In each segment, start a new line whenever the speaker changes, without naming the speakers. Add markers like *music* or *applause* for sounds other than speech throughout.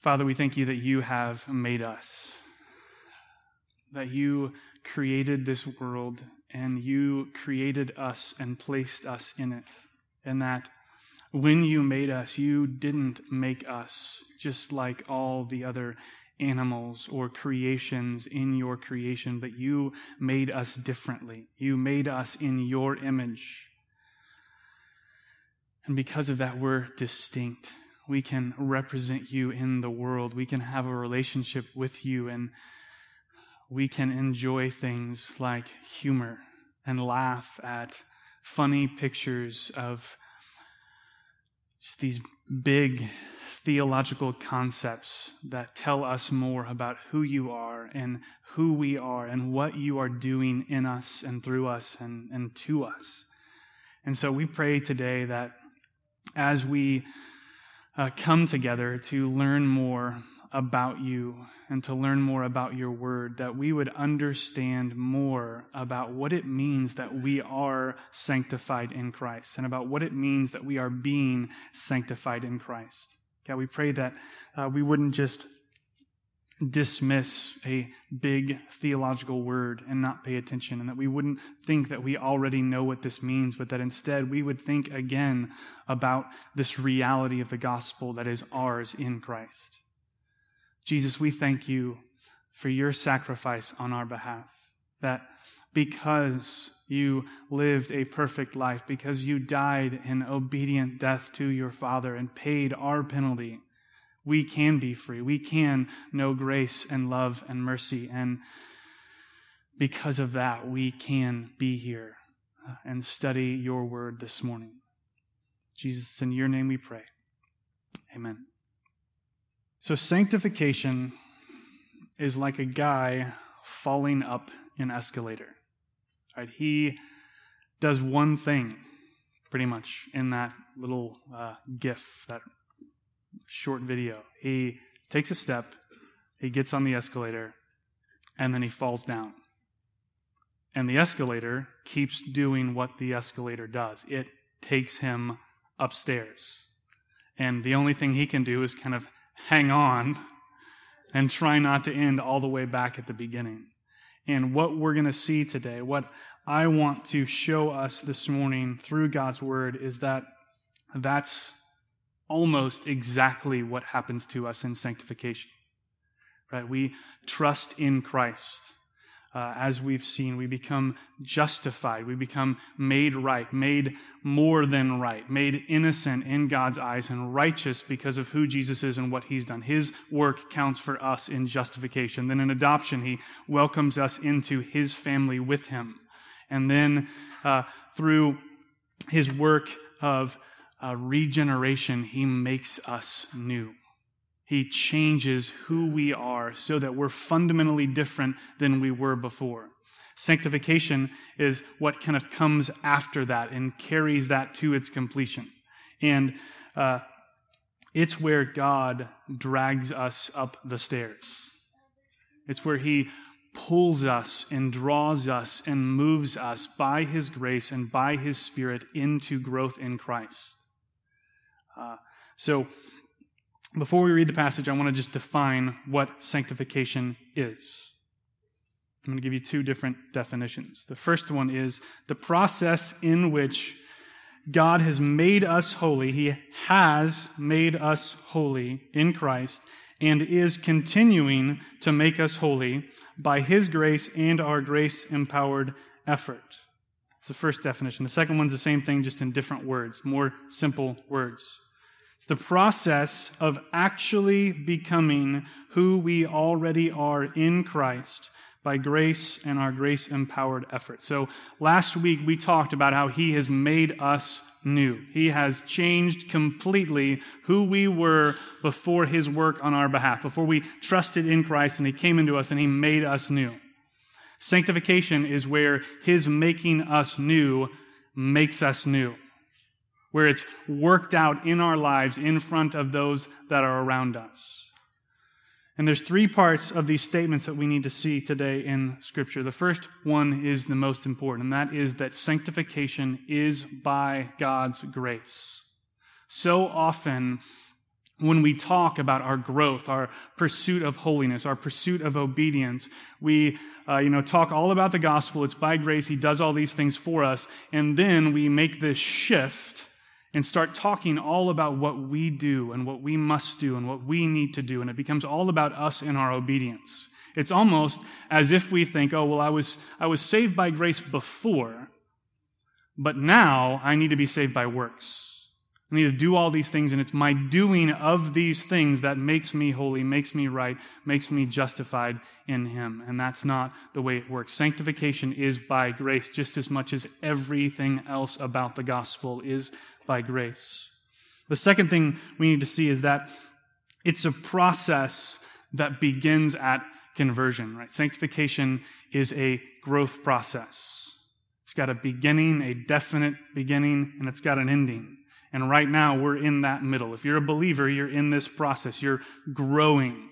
Father, we thank you that you have made us, that you created this world and you created us and placed us in it, and that when you made us, you didn't make us just like all the other animals or creations in your creation, but you made us differently. You made us in your image. And because of that, we're distinct. We can represent you in the world. We can have a relationship with you, and we can enjoy things like humor and laugh at funny pictures of just these big theological concepts that tell us more about who you are and who we are and what you are doing in us and through us and, and to us. And so we pray today that as we uh, come together to learn more about you and to learn more about your word, that we would understand more about what it means that we are sanctified in Christ and about what it means that we are being sanctified in Christ. God, we pray that uh, we wouldn't just dismiss a big theological word and not pay attention, and that we wouldn't think that we already know what this means, but that instead we would think again about this reality of the gospel that is ours in Christ. Jesus, we thank you for your sacrifice on our behalf. That because you lived a perfect life, because you died an obedient death to your Father and paid our penalty, we can be free. We can know grace and love and mercy. And because of that, we can be here and study your word this morning. Jesus, in your name we pray. Amen. So, sanctification is like a guy falling up an escalator. Right? He does one thing, pretty much, in that little uh, GIF, that short video. He takes a step, he gets on the escalator, and then he falls down. And the escalator keeps doing what the escalator does it takes him upstairs. And the only thing he can do is kind of hang on *laughs* and try not to end all the way back at the beginning. And what we're going to see today, what I want to show us this morning through God's word is that that's almost exactly what happens to us in sanctification. Right? We trust in Christ uh, as we've seen, we become justified. We become made right, made more than right, made innocent in God's eyes and righteous because of who Jesus is and what he's done. His work counts for us in justification. Then in adoption, he welcomes us into his family with him. And then uh, through his work of uh, regeneration, he makes us new. He changes who we are so that we're fundamentally different than we were before. Sanctification is what kind of comes after that and carries that to its completion. And uh, it's where God drags us up the stairs. It's where He pulls us and draws us and moves us by His grace and by His Spirit into growth in Christ. Uh, so, before we read the passage, I want to just define what sanctification is. I'm going to give you two different definitions. The first one is the process in which God has made us holy. He has made us holy in Christ and is continuing to make us holy by His grace and our grace empowered effort. It's the first definition. The second one's the same thing, just in different words, more simple words. It's the process of actually becoming who we already are in Christ by grace and our grace empowered effort. So last week we talked about how He has made us new. He has changed completely who we were before His work on our behalf, before we trusted in Christ and He came into us and He made us new. Sanctification is where His making us new makes us new where it's worked out in our lives in front of those that are around us. And there's three parts of these statements that we need to see today in Scripture. The first one is the most important, and that is that sanctification is by God's grace. So often, when we talk about our growth, our pursuit of holiness, our pursuit of obedience, we, uh, you know, talk all about the gospel. It's by grace. He does all these things for us. And then we make this shift and start talking all about what we do and what we must do and what we need to do. And it becomes all about us and our obedience. It's almost as if we think, oh, well, I was, I was saved by grace before, but now I need to be saved by works. I need to do all these things, and it's my doing of these things that makes me holy, makes me right, makes me justified in Him. And that's not the way it works. Sanctification is by grace just as much as everything else about the gospel is by grace. The second thing we need to see is that it's a process that begins at conversion, right? Sanctification is a growth process. It's got a beginning, a definite beginning, and it's got an ending. And right now, we're in that middle. If you're a believer, you're in this process. You're growing.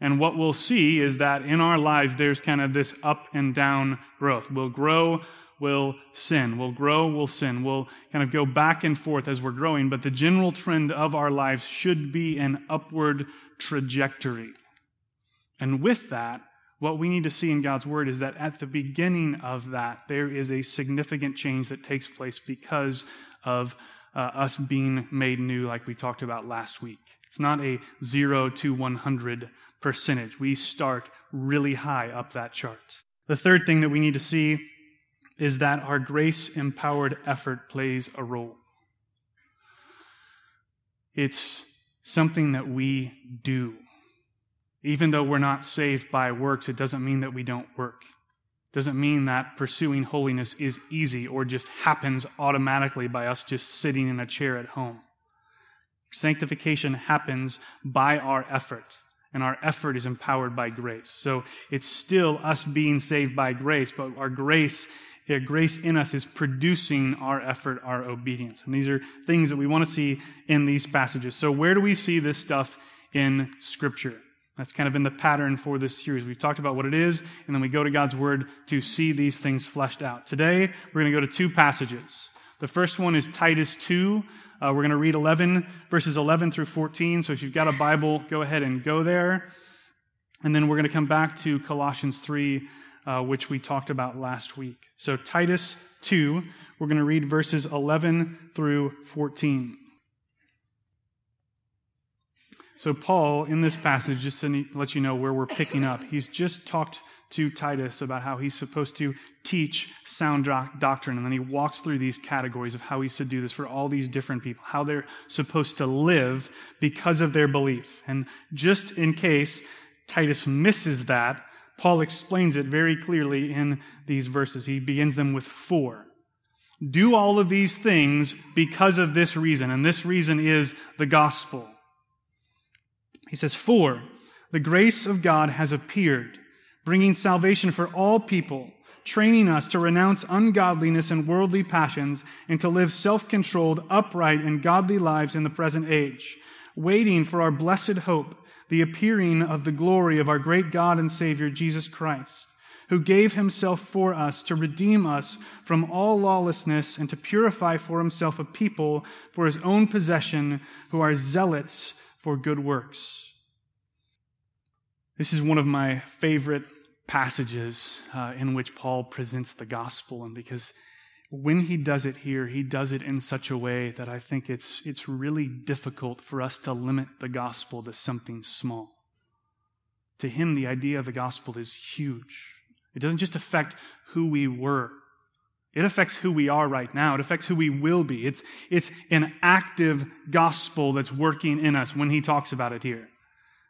And what we'll see is that in our lives, there's kind of this up and down growth. We'll grow, we'll sin. We'll grow, we'll sin. We'll kind of go back and forth as we're growing. But the general trend of our lives should be an upward trajectory. And with that, what we need to see in God's Word is that at the beginning of that, there is a significant change that takes place because of uh, us being made new, like we talked about last week. It's not a 0 to 100 percentage. We start really high up that chart. The third thing that we need to see is that our grace empowered effort plays a role. It's something that we do. Even though we're not saved by works, it doesn't mean that we don't work It doesn't mean that pursuing holiness is easy or just happens automatically by us just sitting in a chair at home. Sanctification happens by our effort, and our effort is empowered by grace. So it's still us being saved by grace, but our grace, our grace in us is producing our effort, our obedience. And these are things that we want to see in these passages. So where do we see this stuff in Scripture? That's kind of in the pattern for this series. We've talked about what it is, and then we go to God's Word to see these things fleshed out. Today, we're going to go to two passages. The first one is Titus 2. Uh, we're going to read 11, verses 11 through 14. So if you've got a Bible, go ahead and go there. And then we're going to come back to Colossians 3, uh, which we talked about last week. So Titus 2, we're going to read verses 11 through 14. So, Paul, in this passage, just to let you know where we're picking up, he's just talked to Titus about how he's supposed to teach sound doctrine. And then he walks through these categories of how he's to do this for all these different people, how they're supposed to live because of their belief. And just in case Titus misses that, Paul explains it very clearly in these verses. He begins them with for. Do all of these things because of this reason, and this reason is the gospel. He says, For the grace of God has appeared, bringing salvation for all people, training us to renounce ungodliness and worldly passions, and to live self controlled, upright, and godly lives in the present age, waiting for our blessed hope, the appearing of the glory of our great God and Savior, Jesus Christ who gave himself for us to redeem us from all lawlessness and to purify for himself a people for his own possession who are zealots for good works. This is one of my favorite passages uh, in which Paul presents the gospel, and because when he does it here, he does it in such a way that I think it's, it's really difficult for us to limit the gospel to something small. To him, the idea of the gospel is huge. It doesn't just affect who we were, it affects who we are right now. It affects who we will be. It's, it's an active gospel that's working in us when he talks about it here.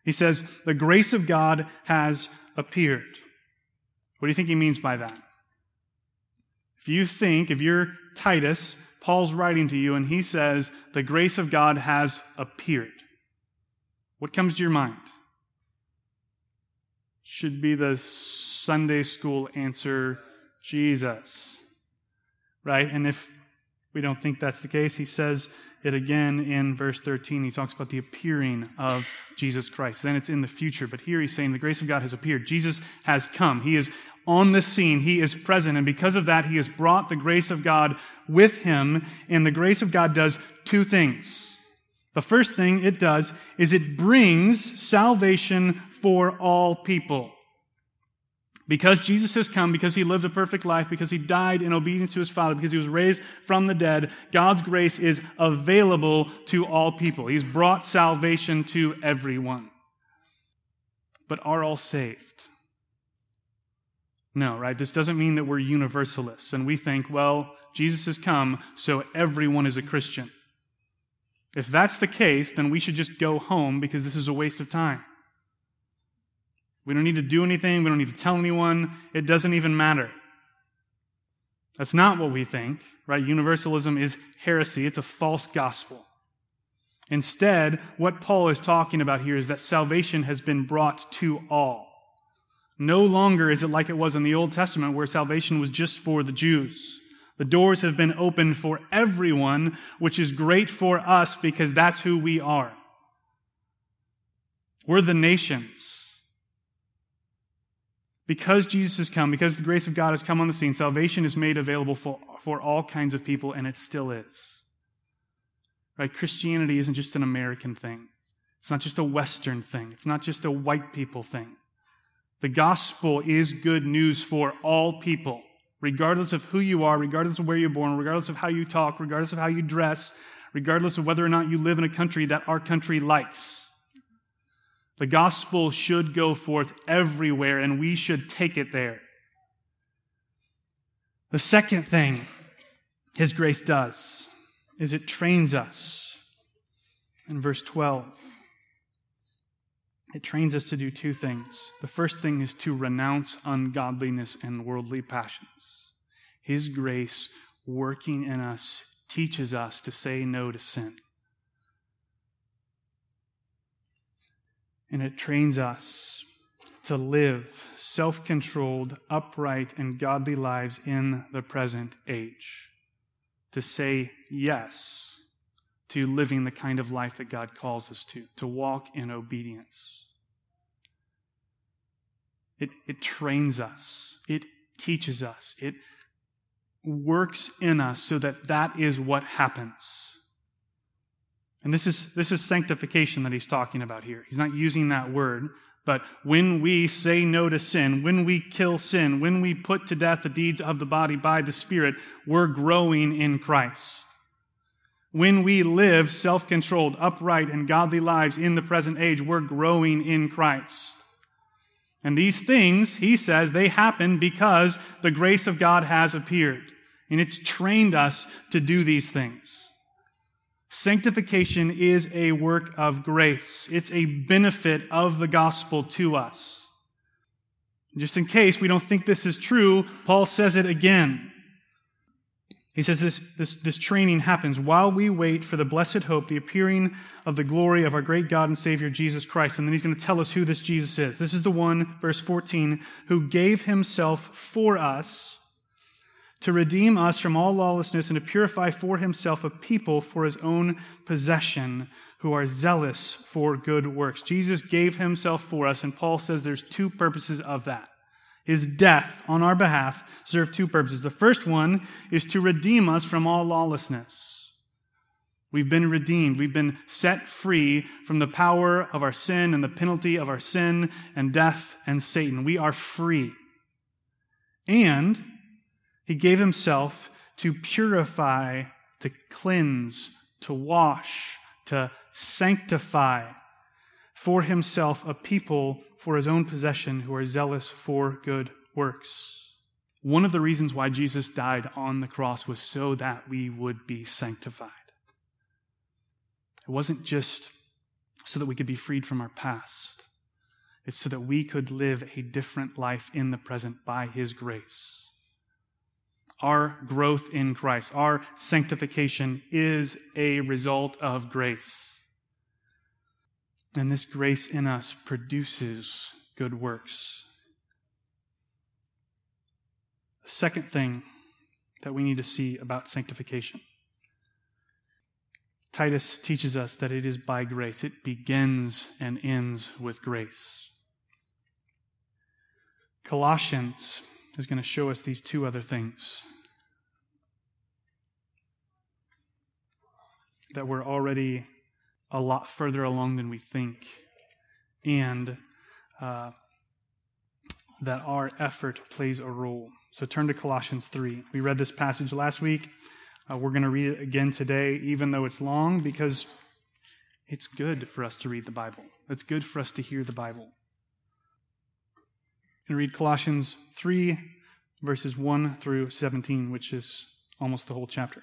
He says, The grace of God has appeared. What do you think he means by that? If you think, if you're Titus, Paul's writing to you and he says, The grace of God has appeared. What comes to your mind? Should be the Sunday school answer Jesus right? And if we don't think that's the case, he says it again in verse 13. He talks about the appearing of Jesus Christ. Then it's in the future. But here he's saying the grace of God has appeared. Jesus has come. He is on the scene. He is present. And because of that, he has brought the grace of God with him. And the grace of God does two things. The first thing it does is it brings salvation for all people. Because Jesus has come, because he lived a perfect life, because he died in obedience to his Father, because he was raised from the dead, God's grace is available to all people. He's brought salvation to everyone. But are all saved? No, right? This doesn't mean that we're universalists and we think, well, Jesus has come, so everyone is a Christian. If that's the case, then we should just go home because this is a waste of time. We don't need to do anything. We don't need to tell anyone. It doesn't even matter. That's not what we think, right? Universalism is heresy, it's a false gospel. Instead, what Paul is talking about here is that salvation has been brought to all. No longer is it like it was in the Old Testament where salvation was just for the Jews. The doors have been opened for everyone, which is great for us because that's who we are. We're the nations. Because Jesus has come, because the grace of God has come on the scene, salvation is made available for, for all kinds of people, and it still is. Right? Christianity isn't just an American thing. It's not just a Western thing. It's not just a white people thing. The gospel is good news for all people, regardless of who you are, regardless of where you're born, regardless of how you talk, regardless of how you dress, regardless of whether or not you live in a country that our country likes. The gospel should go forth everywhere, and we should take it there. The second thing His grace does is it trains us. In verse 12, it trains us to do two things. The first thing is to renounce ungodliness and worldly passions. His grace working in us teaches us to say no to sin. And it trains us to live self controlled, upright, and godly lives in the present age. To say yes to living the kind of life that God calls us to, to walk in obedience. It, it trains us, it teaches us, it works in us so that that is what happens. And this is, this is sanctification that he's talking about here. He's not using that word, but when we say no to sin, when we kill sin, when we put to death the deeds of the body by the Spirit, we're growing in Christ. When we live self controlled, upright, and godly lives in the present age, we're growing in Christ. And these things, he says, they happen because the grace of God has appeared. And it's trained us to do these things. Sanctification is a work of grace. It's a benefit of the gospel to us. Just in case we don't think this is true, Paul says it again. He says this, this, this training happens while we wait for the blessed hope, the appearing of the glory of our great God and Savior Jesus Christ. And then he's going to tell us who this Jesus is. This is the one, verse 14, who gave himself for us to redeem us from all lawlessness and to purify for himself a people for his own possession who are zealous for good works. Jesus gave himself for us, and Paul says there's two purposes of that. His death on our behalf served two purposes. The first one is to redeem us from all lawlessness. We've been redeemed. We've been set free from the power of our sin and the penalty of our sin and death and Satan. We are free. And he gave himself to purify, to cleanse, to wash, to sanctify for himself a people for his own possession who are zealous for good works. One of the reasons why Jesus died on the cross was so that we would be sanctified. It wasn't just so that we could be freed from our past, it's so that we could live a different life in the present by his grace our growth in Christ, our sanctification is a result of grace. And this grace in us produces good works. The second thing that we need to see about sanctification Titus teaches us that it is by grace, it begins and ends with grace. Colossians is going to show us these two other things that we're already a lot further along than we think, and uh, that our effort plays a role. So turn to Colossians 3. We read this passage last week. Uh, we're going to read it again today, even though it's long, because it's good for us to read the Bible. It's good for us to hear the Bible. And read Colossians 3, verses 1 through 17, which is almost the whole chapter.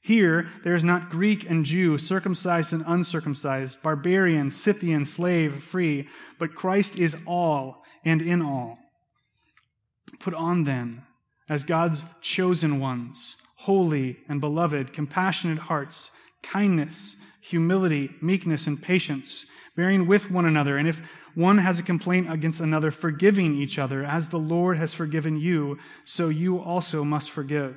Here, there is not Greek and Jew, circumcised and uncircumcised, barbarian, Scythian, slave, free, but Christ is all and in all. Put on then, as God's chosen ones, holy and beloved, compassionate hearts, kindness, humility, meekness, and patience, bearing with one another, and if one has a complaint against another, forgiving each other, as the Lord has forgiven you, so you also must forgive.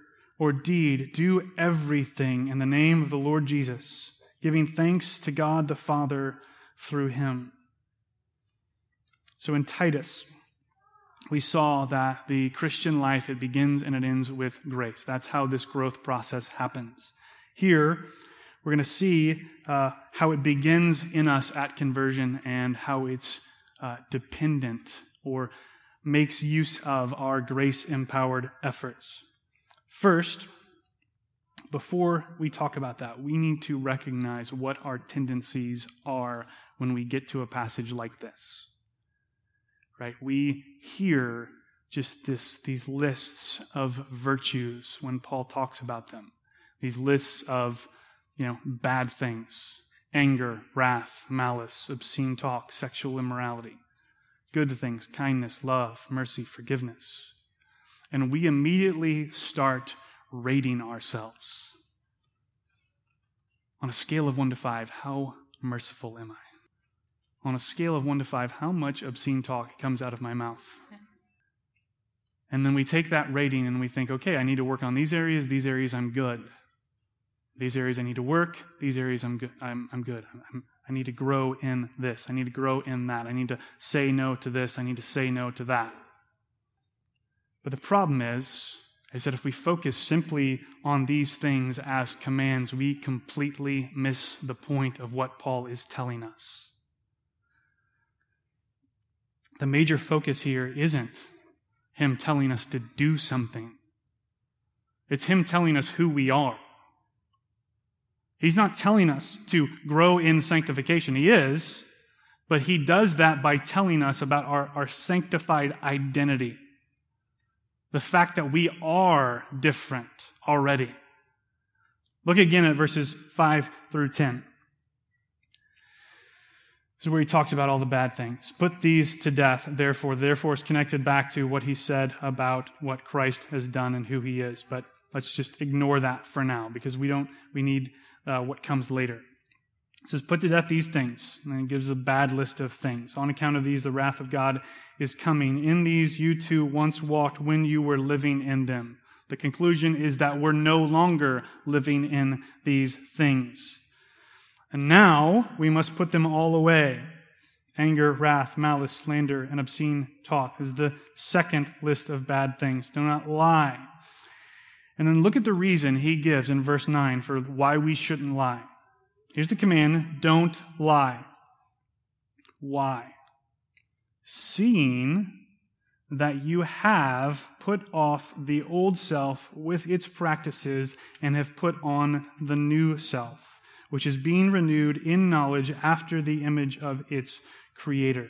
or deed, do everything in the name of the Lord Jesus, giving thanks to God the Father through him. So in Titus, we saw that the Christian life, it begins and it ends with grace. That's how this growth process happens. Here, we're going to see uh, how it begins in us at conversion and how it's uh, dependent or makes use of our grace empowered efforts. First, before we talk about that, we need to recognize what our tendencies are when we get to a passage like this. Right? We hear just this, these lists of virtues when Paul talks about them. These lists of, you know, bad things. Anger, wrath, malice, obscene talk, sexual immorality. Good things, kindness, love, mercy, forgiveness and we immediately start rating ourselves. On a scale of 1 to 5, how merciful am I? On a scale of 1 to 5, how much obscene talk comes out of my mouth? And then we take that rating and we think, okay, I need to work on these areas, these areas I'm good. These areas I need to work, these areas I'm good. I'm, I'm good. I'm, I need to grow in this. I need to grow in that. I need to say no to this. I need to say no to that. But the problem is, is that if we focus simply on these things as commands, we completely miss the point of what Paul is telling us. The major focus here isn't him telling us to do something. It's him telling us who we are. He's not telling us to grow in sanctification. He is, but he does that by telling us about our, our sanctified identity. The fact that we are different already. Look again at verses 5 through 10. This is where he talks about all the bad things. Put these to death, therefore. Therefore is connected back to what he said about what Christ has done and who he is. But let's just ignore that for now because we don't, we need uh, what comes later. It says, Put to death these things. And it gives a bad list of things. On account of these, the wrath of God is coming. In these, you too once walked when you were living in them. The conclusion is that we're no longer living in these things. And now we must put them all away anger, wrath, malice, slander, and obscene talk is the second list of bad things. Do not lie. And then look at the reason he gives in verse 9 for why we shouldn't lie. Here's the command don't lie. Why? Seeing that you have put off the old self with its practices and have put on the new self, which is being renewed in knowledge after the image of its creator.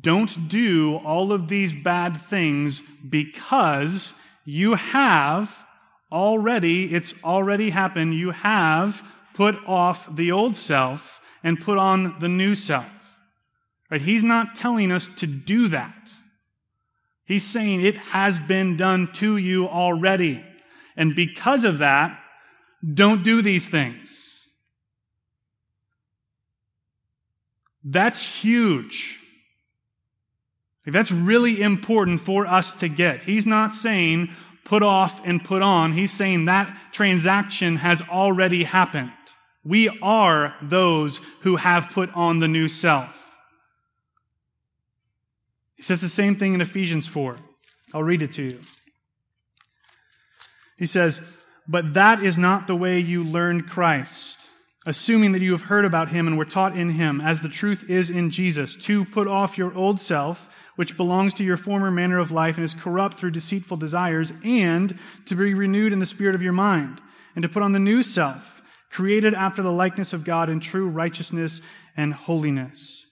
Don't do all of these bad things because you have already, it's already happened, you have put off the old self and put on the new self. Right? He's not telling us to do that. He's saying it has been done to you already. And because of that, don't do these things. That's huge. That's really important for us to get. He's not saying put off and put on. He's saying that transaction has already happened. We are those who have put on the new self. He says the same thing in Ephesians 4. I'll read it to you. He says, But that is not the way you learned Christ, assuming that you have heard about him and were taught in him, as the truth is in Jesus, to put off your old self, which belongs to your former manner of life and is corrupt through deceitful desires, and to be renewed in the spirit of your mind, and to put on the new self, created after the likeness of God in true righteousness and holiness.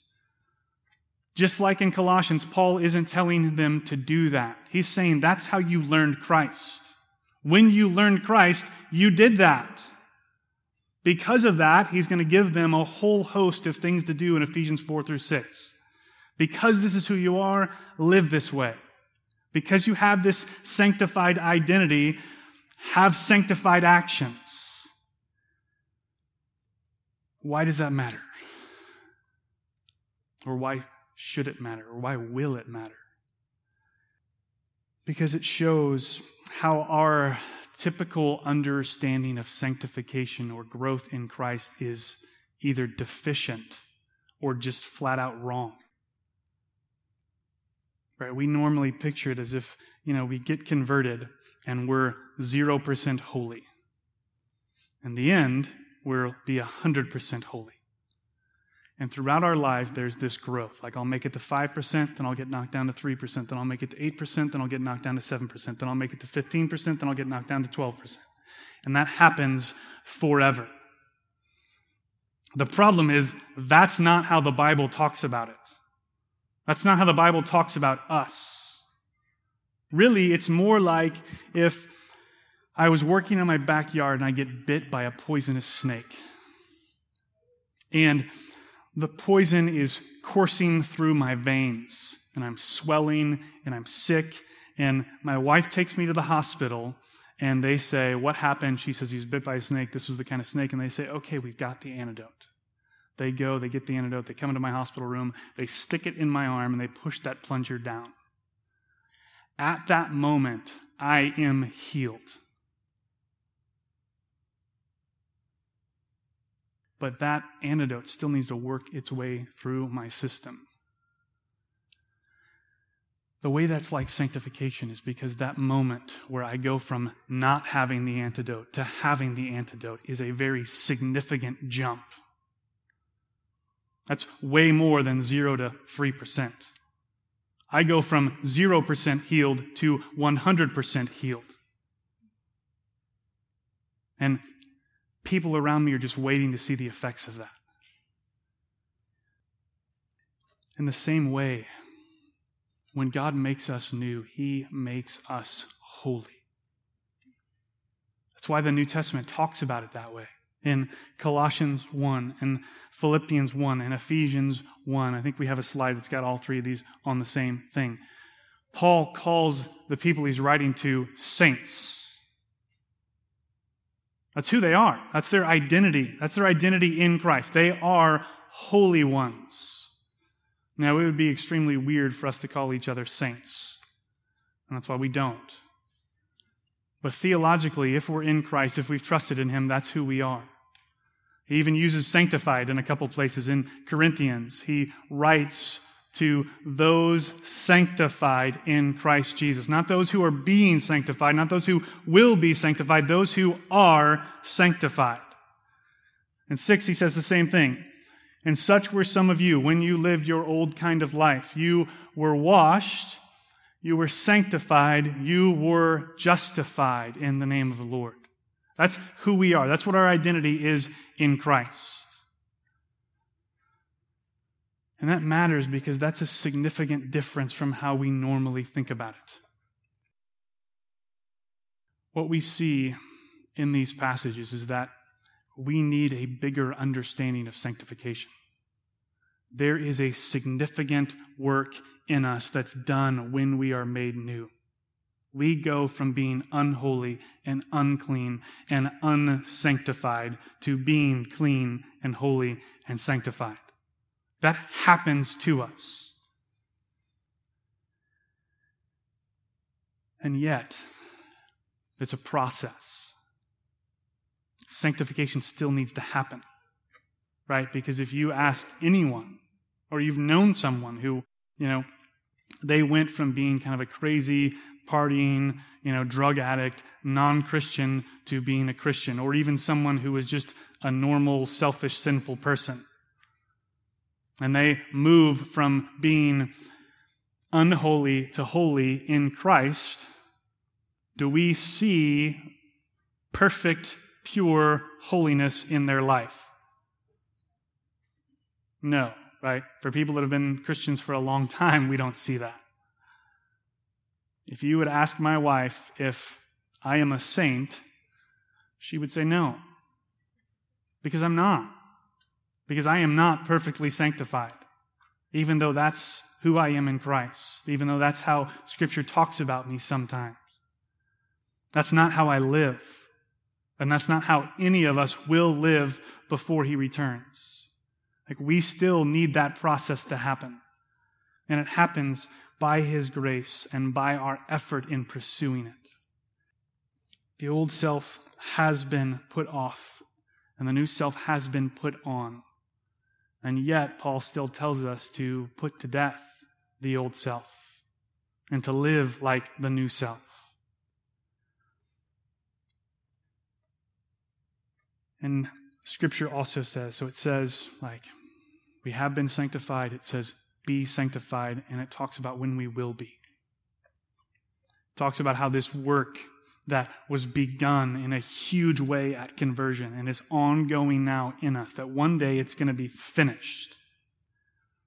Just like in Colossians, Paul isn't telling them to do that. He's saying that's how you learned Christ. When you learned Christ, you did that. Because of that, he's going to give them a whole host of things to do in Ephesians 4 through 6. Because this is who you are, live this way. Because you have this sanctified identity, have sanctified actions. Why does that matter? Or why should it matter? Or why will it matter? Because it shows how our typical understanding of sanctification or growth in Christ is either deficient or just flat out wrong. Right? We normally picture it as if, you know, we get converted and we're 0% holy. In the end, we'll be 100% holy. And throughout our life, there's this growth. Like I'll make it to 5%, then I'll get knocked down to 3%, then I'll make it to 8%, then I'll get knocked down to 7%, then I'll make it to 15%, then I'll get knocked down to 12%. And that happens forever. The problem is, that's not how the Bible talks about it. That's not how the Bible talks about us. Really, it's more like if I was working in my backyard and I get bit by a poisonous snake. And the poison is coursing through my veins, and I'm swelling and I'm sick. And my wife takes me to the hospital, and they say, What happened? She says, He was bit by a snake. This was the kind of snake. And they say, Okay, we've got the antidote. They go, they get the antidote, they come into my hospital room, they stick it in my arm, and they push that plunger down. At that moment, I am healed. But that antidote still needs to work its way through my system. The way that's like sanctification is because that moment where I go from not having the antidote to having the antidote is a very significant jump. That's way more than 0 to 3%. I go from 0% healed to 100% healed. And people around me are just waiting to see the effects of that. In the same way, when God makes us new, He makes us holy. That's why the New Testament talks about it that way. In Colossians 1 and Philippians 1 and Ephesians 1. I think we have a slide that's got all three of these on the same thing. Paul calls the people he's writing to saints. That's who they are. That's their identity. That's their identity in Christ. They are holy ones. Now, it would be extremely weird for us to call each other saints. And that's why we don't. But theologically, if we're in Christ, if we've trusted in Him, that's who we are. He even uses sanctified in a couple places. In Corinthians, he writes to those sanctified in Christ Jesus. Not those who are being sanctified, not those who will be sanctified, those who are sanctified. In 6, he says the same thing. And such were some of you when you lived your old kind of life. You were washed, you were sanctified, you were justified in the name of the Lord. That's who we are. That's what our identity is in Christ. And that matters because that's a significant difference from how we normally think about it. What we see in these passages is that we need a bigger understanding of sanctification. There is a significant work in us that's done when we are made new. We go from being unholy and unclean and unsanctified to being clean and holy and sanctified. That happens to us. And yet, it's a process. Sanctification still needs to happen, right? Because if you ask anyone, or you've known someone who, you know, they went from being kind of a crazy, partying, you know, drug addict, non Christian to being a Christian, or even someone who was just a normal, selfish, sinful person. And they move from being unholy to holy in Christ. Do we see perfect, pure holiness in their life? No right? For people that have been Christians for a long time, we don't see that. If you would ask my wife if I am a saint, she would say no. Because I'm not. Because I am not perfectly sanctified, even though that's who I am in Christ, even though that's how Scripture talks about me sometimes. That's not how I live. And that's not how any of us will live before He returns. Like we still need that process to happen. And it happens by His grace and by our effort in pursuing it. The old self has been put off, and the new self has been put on. And yet, Paul still tells us to put to death the old self and to live like the new self. And Scripture also says, so it says, like, we have been sanctified. It says, be sanctified, and it talks about when we will be. It talks about how this work that was begun in a huge way at conversion and is ongoing now in us, that one day it's going to be finished.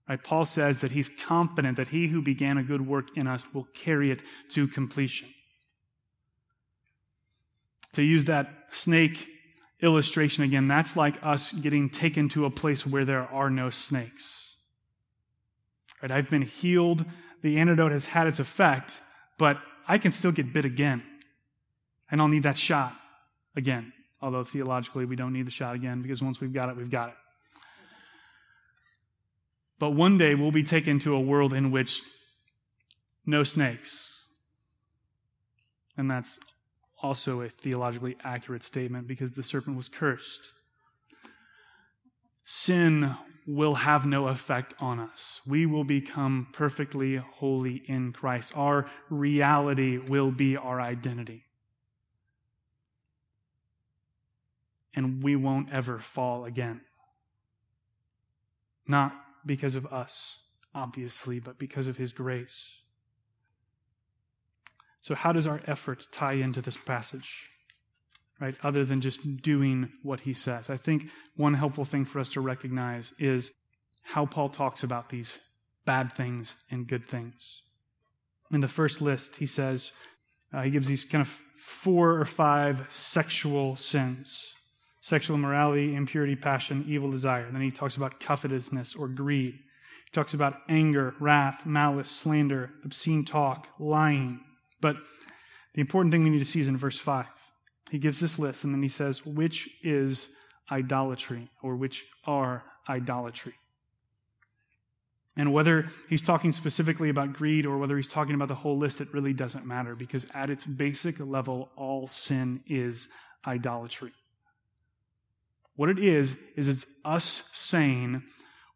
Right? Paul says that he's confident that he who began a good work in us will carry it to completion. To use that snake illustration again, that's like us getting taken to a place where there are no snakes. Right? I've been healed. The antidote has had its effect, but I can still get bit again. And I'll need that shot again. Although theologically, we don't need the shot again because once we've got it, we've got it. But one day we'll be taken to a world in which no snakes. And that's also a theologically accurate statement because the serpent was cursed. Sin will have no effect on us. We will become perfectly holy in Christ. Our reality will be our identity. And we won't ever fall again. Not because of us, obviously, but because of His grace. So, how does our effort tie into this passage? Right? Other than just doing what he says. I think one helpful thing for us to recognize is how Paul talks about these bad things and good things. In the first list, he says, uh, he gives these kind of four or five sexual sins sexual immorality, impurity, passion, evil desire. And then he talks about covetousness or greed. He talks about anger, wrath, malice, slander, obscene talk, lying. But the important thing we need to see is in verse 5. He gives this list and then he says, which is idolatry or which are idolatry. And whether he's talking specifically about greed or whether he's talking about the whole list, it really doesn't matter because at its basic level, all sin is idolatry. What it is, is it's us saying,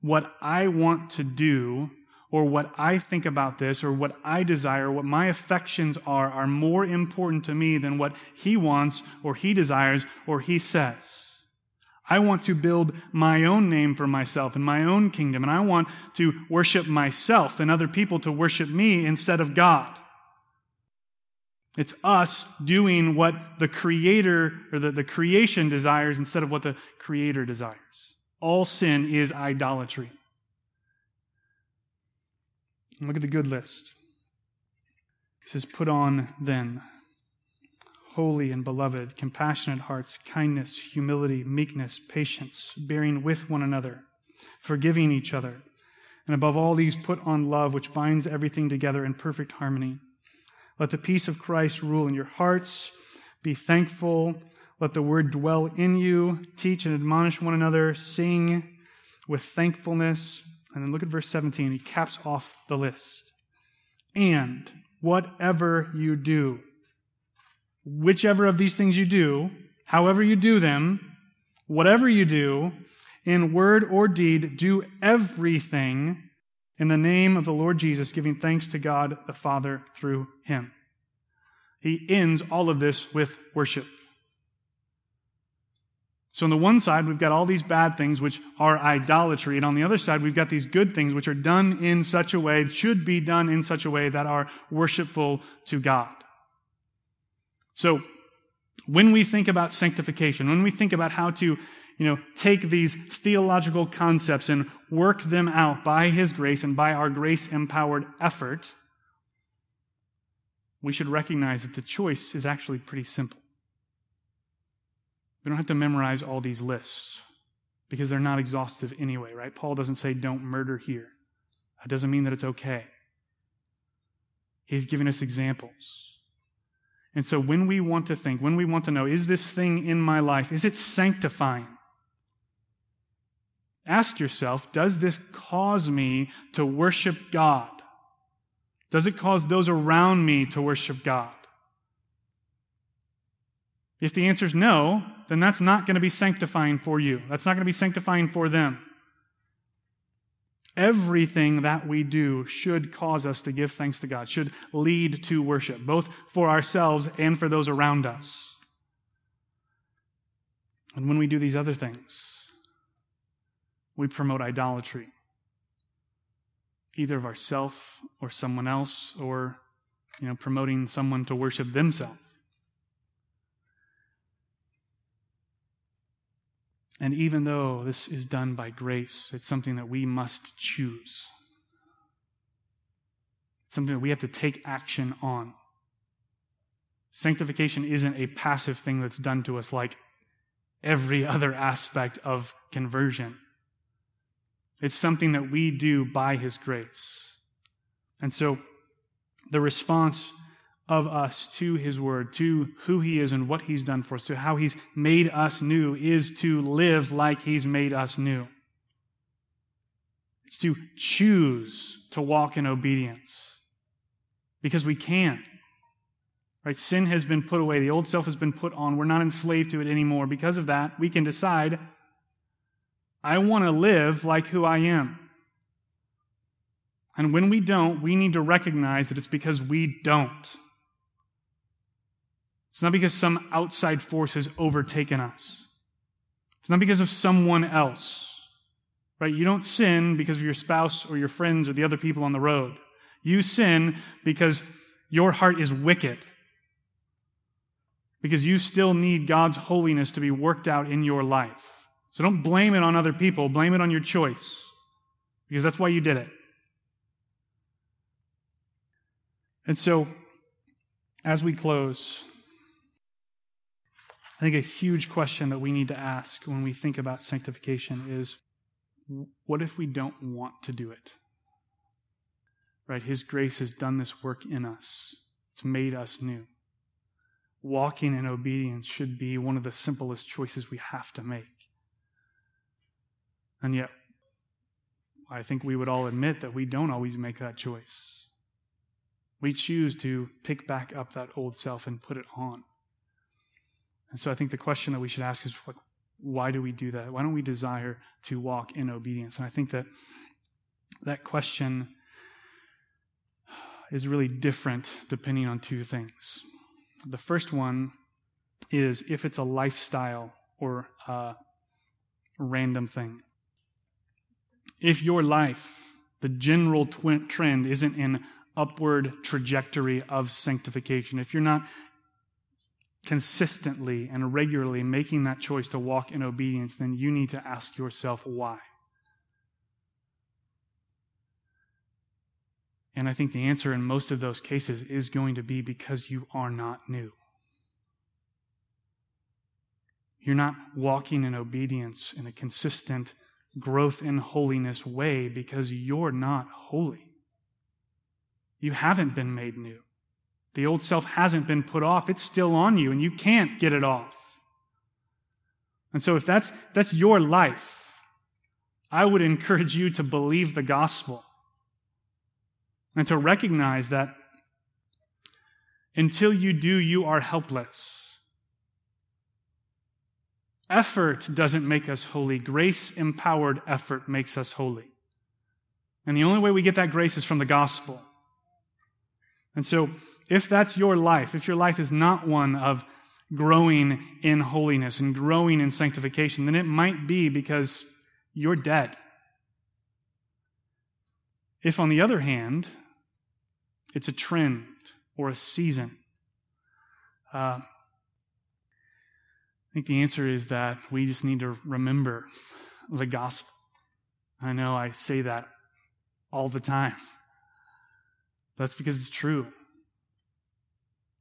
what I want to do, or what I think about this, or what I desire, what my affections are, are more important to me than what he wants, or he desires, or he says. I want to build my own name for myself and my own kingdom, and I want to worship myself and other people to worship me instead of God. It's us doing what the creator or the, the creation desires instead of what the creator desires. All sin is idolatry. Look at the good list. He says, Put on then holy and beloved, compassionate hearts, kindness, humility, meekness, patience, bearing with one another, forgiving each other. And above all these, put on love, which binds everything together in perfect harmony. Let the peace of Christ rule in your hearts. Be thankful. Let the word dwell in you. Teach and admonish one another. Sing with thankfulness. And then look at verse 17. He caps off the list. And whatever you do, whichever of these things you do, however you do them, whatever you do, in word or deed, do everything in the name of the Lord Jesus, giving thanks to God the Father through him. He ends all of this with worship. So, on the one side, we've got all these bad things, which are idolatry. And on the other side, we've got these good things, which are done in such a way, should be done in such a way that are worshipful to God. So, when we think about sanctification, when we think about how to you know, take these theological concepts and work them out by His grace and by our grace empowered effort, we should recognize that the choice is actually pretty simple. We don't have to memorize all these lists because they're not exhaustive anyway, right? Paul doesn't say don't murder here. That doesn't mean that it's okay. He's giving us examples. And so when we want to think, when we want to know, is this thing in my life, is it sanctifying? Ask yourself, does this cause me to worship God? Does it cause those around me to worship God? If the answer is no, then that's not going to be sanctifying for you. That's not going to be sanctifying for them. Everything that we do should cause us to give thanks to God, should lead to worship, both for ourselves and for those around us. And when we do these other things, we promote idolatry, either of ourself or someone else, or you know, promoting someone to worship themselves. And even though this is done by grace, it's something that we must choose. Something that we have to take action on. Sanctification isn't a passive thing that's done to us like every *laughs* other aspect of conversion. It's something that we do by His grace. And so the response of us to His Word, to who He is and what He's done for us, to how He's made us new, is to live like He's made us new. It's to choose to walk in obedience because we can. Right? Sin has been put away. The old self has been put on. We're not enslaved to it anymore. Because of that, we can decide I want to live like who I am. And when we don't, we need to recognize that it's because we don't. It's not because some outside force has overtaken us. It's not because of someone else. Right? You don't sin because of your spouse or your friends or the other people on the road. You sin because your heart is wicked. Because you still need God's holiness to be worked out in your life. So don't blame it on other people, blame it on your choice, because that's why you did it. And so, as we close, I think a huge question that we need to ask when we think about sanctification is what if we don't want to do it? Right? His grace has done this work in us, it's made us new. Walking in obedience should be one of the simplest choices we have to make. And yet, I think we would all admit that we don't always make that choice. We choose to pick back up that old self and put it on. And so I think the question that we should ask is why do we do that? Why don't we desire to walk in obedience? And I think that that question is really different depending on two things. The first one is if it's a lifestyle or a random thing. If your life, the general tw- trend, isn't an upward trajectory of sanctification, if you're not consistently and regularly making that choice to walk in obedience, then you need to ask yourself why. And I think the answer in most of those cases is going to be because you are not new. You're not walking in obedience in a consistent growth in holiness way because you're not holy. You haven't been made new. The old self hasn't been put off. It's still on you and you can't get it off. And so if that's, that's your life, I would encourage you to believe the gospel and to recognize that until you do, you are helpless. Effort doesn't make us holy. Grace empowered effort makes us holy. And the only way we get that grace is from the gospel. And so, if that's your life, if your life is not one of growing in holiness and growing in sanctification, then it might be because you're dead. If, on the other hand, it's a trend or a season, uh, I think the answer is that we just need to remember the gospel. I know I say that all the time. That's because it's true.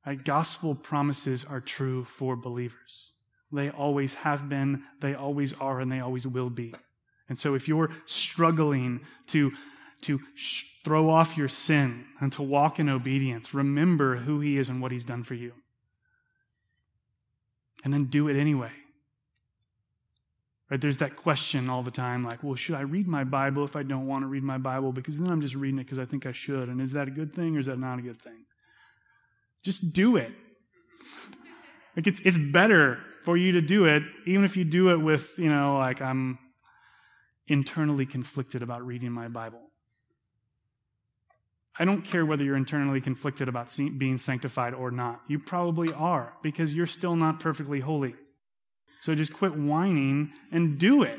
Right? Gospel promises are true for believers. They always have been, they always are, and they always will be. And so if you're struggling to, to throw off your sin and to walk in obedience, remember who He is and what He's done for you. And then do it anyway. Right? There's that question all the time like, well, should I read my Bible if I don't want to read my Bible? Because then I'm just reading it because I think I should. And is that a good thing or is that not a good thing? Just do it. *laughs* Like it's it's better for you to do it, even if you do it with, you know, like I'm internally conflicted about reading my Bible. I don't care whether you're internally conflicted about being sanctified or not. You probably are, because you're still not perfectly holy. So just quit whining and do it.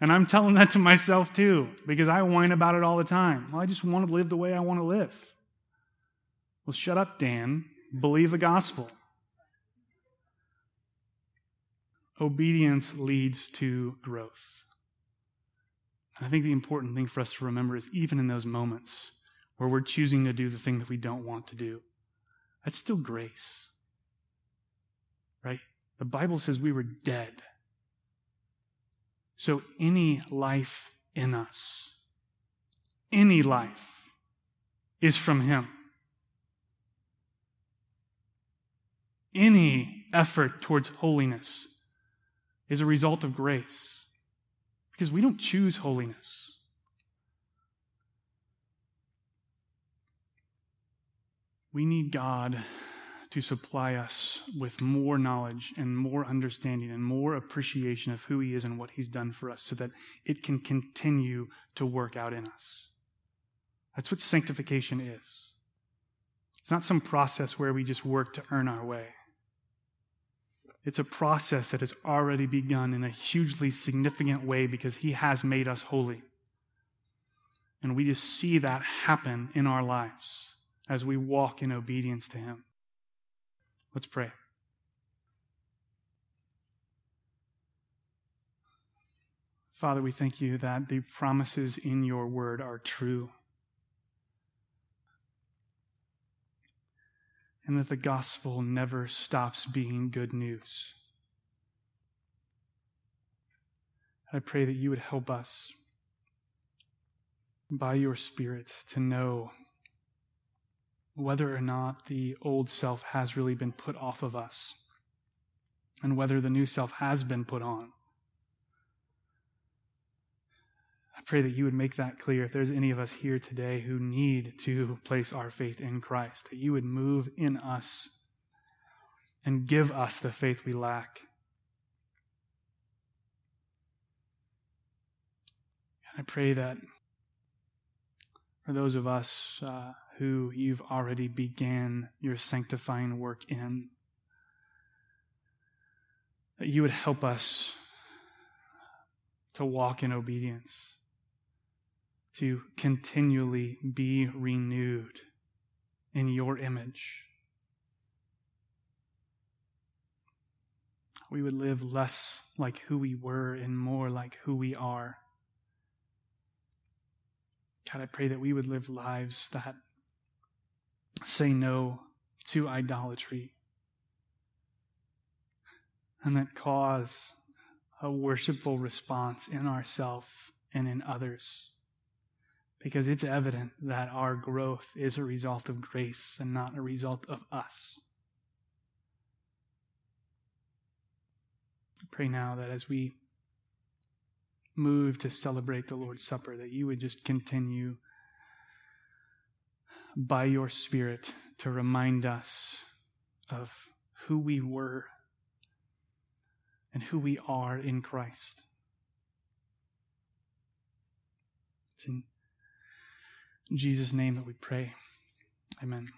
And I'm telling that to myself too, because I whine about it all the time. Well, I just want to live the way I want to live. Well, shut up, Dan. Believe the gospel. Obedience leads to growth. I think the important thing for us to remember is even in those moments where we're choosing to do the thing that we don't want to do, that's still grace. Right? The Bible says we were dead. So any life in us, any life, is from Him. any effort towards holiness is a result of grace because we don't choose holiness. We need God to supply us with more knowledge and more understanding and more appreciation of who He is and what He's done for us so that it can continue to work out in us. That's what sanctification is. It's not some process where we just work to earn our way. It's a process that has already begun in a hugely significant way because He has made us holy. And we just see that happen in our lives as we walk in obedience to Him. Let's pray. Father, we thank you that the promises in your word are true. And that the gospel never stops being good news. I pray that you would help us by your Spirit to know whether or not the old self has really been put off of us and whether the new self has been put on. pray that you would make that clear if there's any of us here today who need to place our faith in Christ, that you would move in us and give us the faith we lack. And I pray that for those of us uh, who you've already began your sanctifying work in, that you would help us to walk in obedience to continually be renewed in your image. We would live less like who we were and more like who we are. God, I pray that we would live lives that say no to idolatry and that cause a worshipful response in ourselves and in others. Because it's evident that our growth is a result of grace and not a result of us. I pray now that as we move to celebrate the Lord's Supper, that you would just continue by your Spirit to remind us of who we were and who we are in Christ. It's in Jesus' name that we pray. Amen.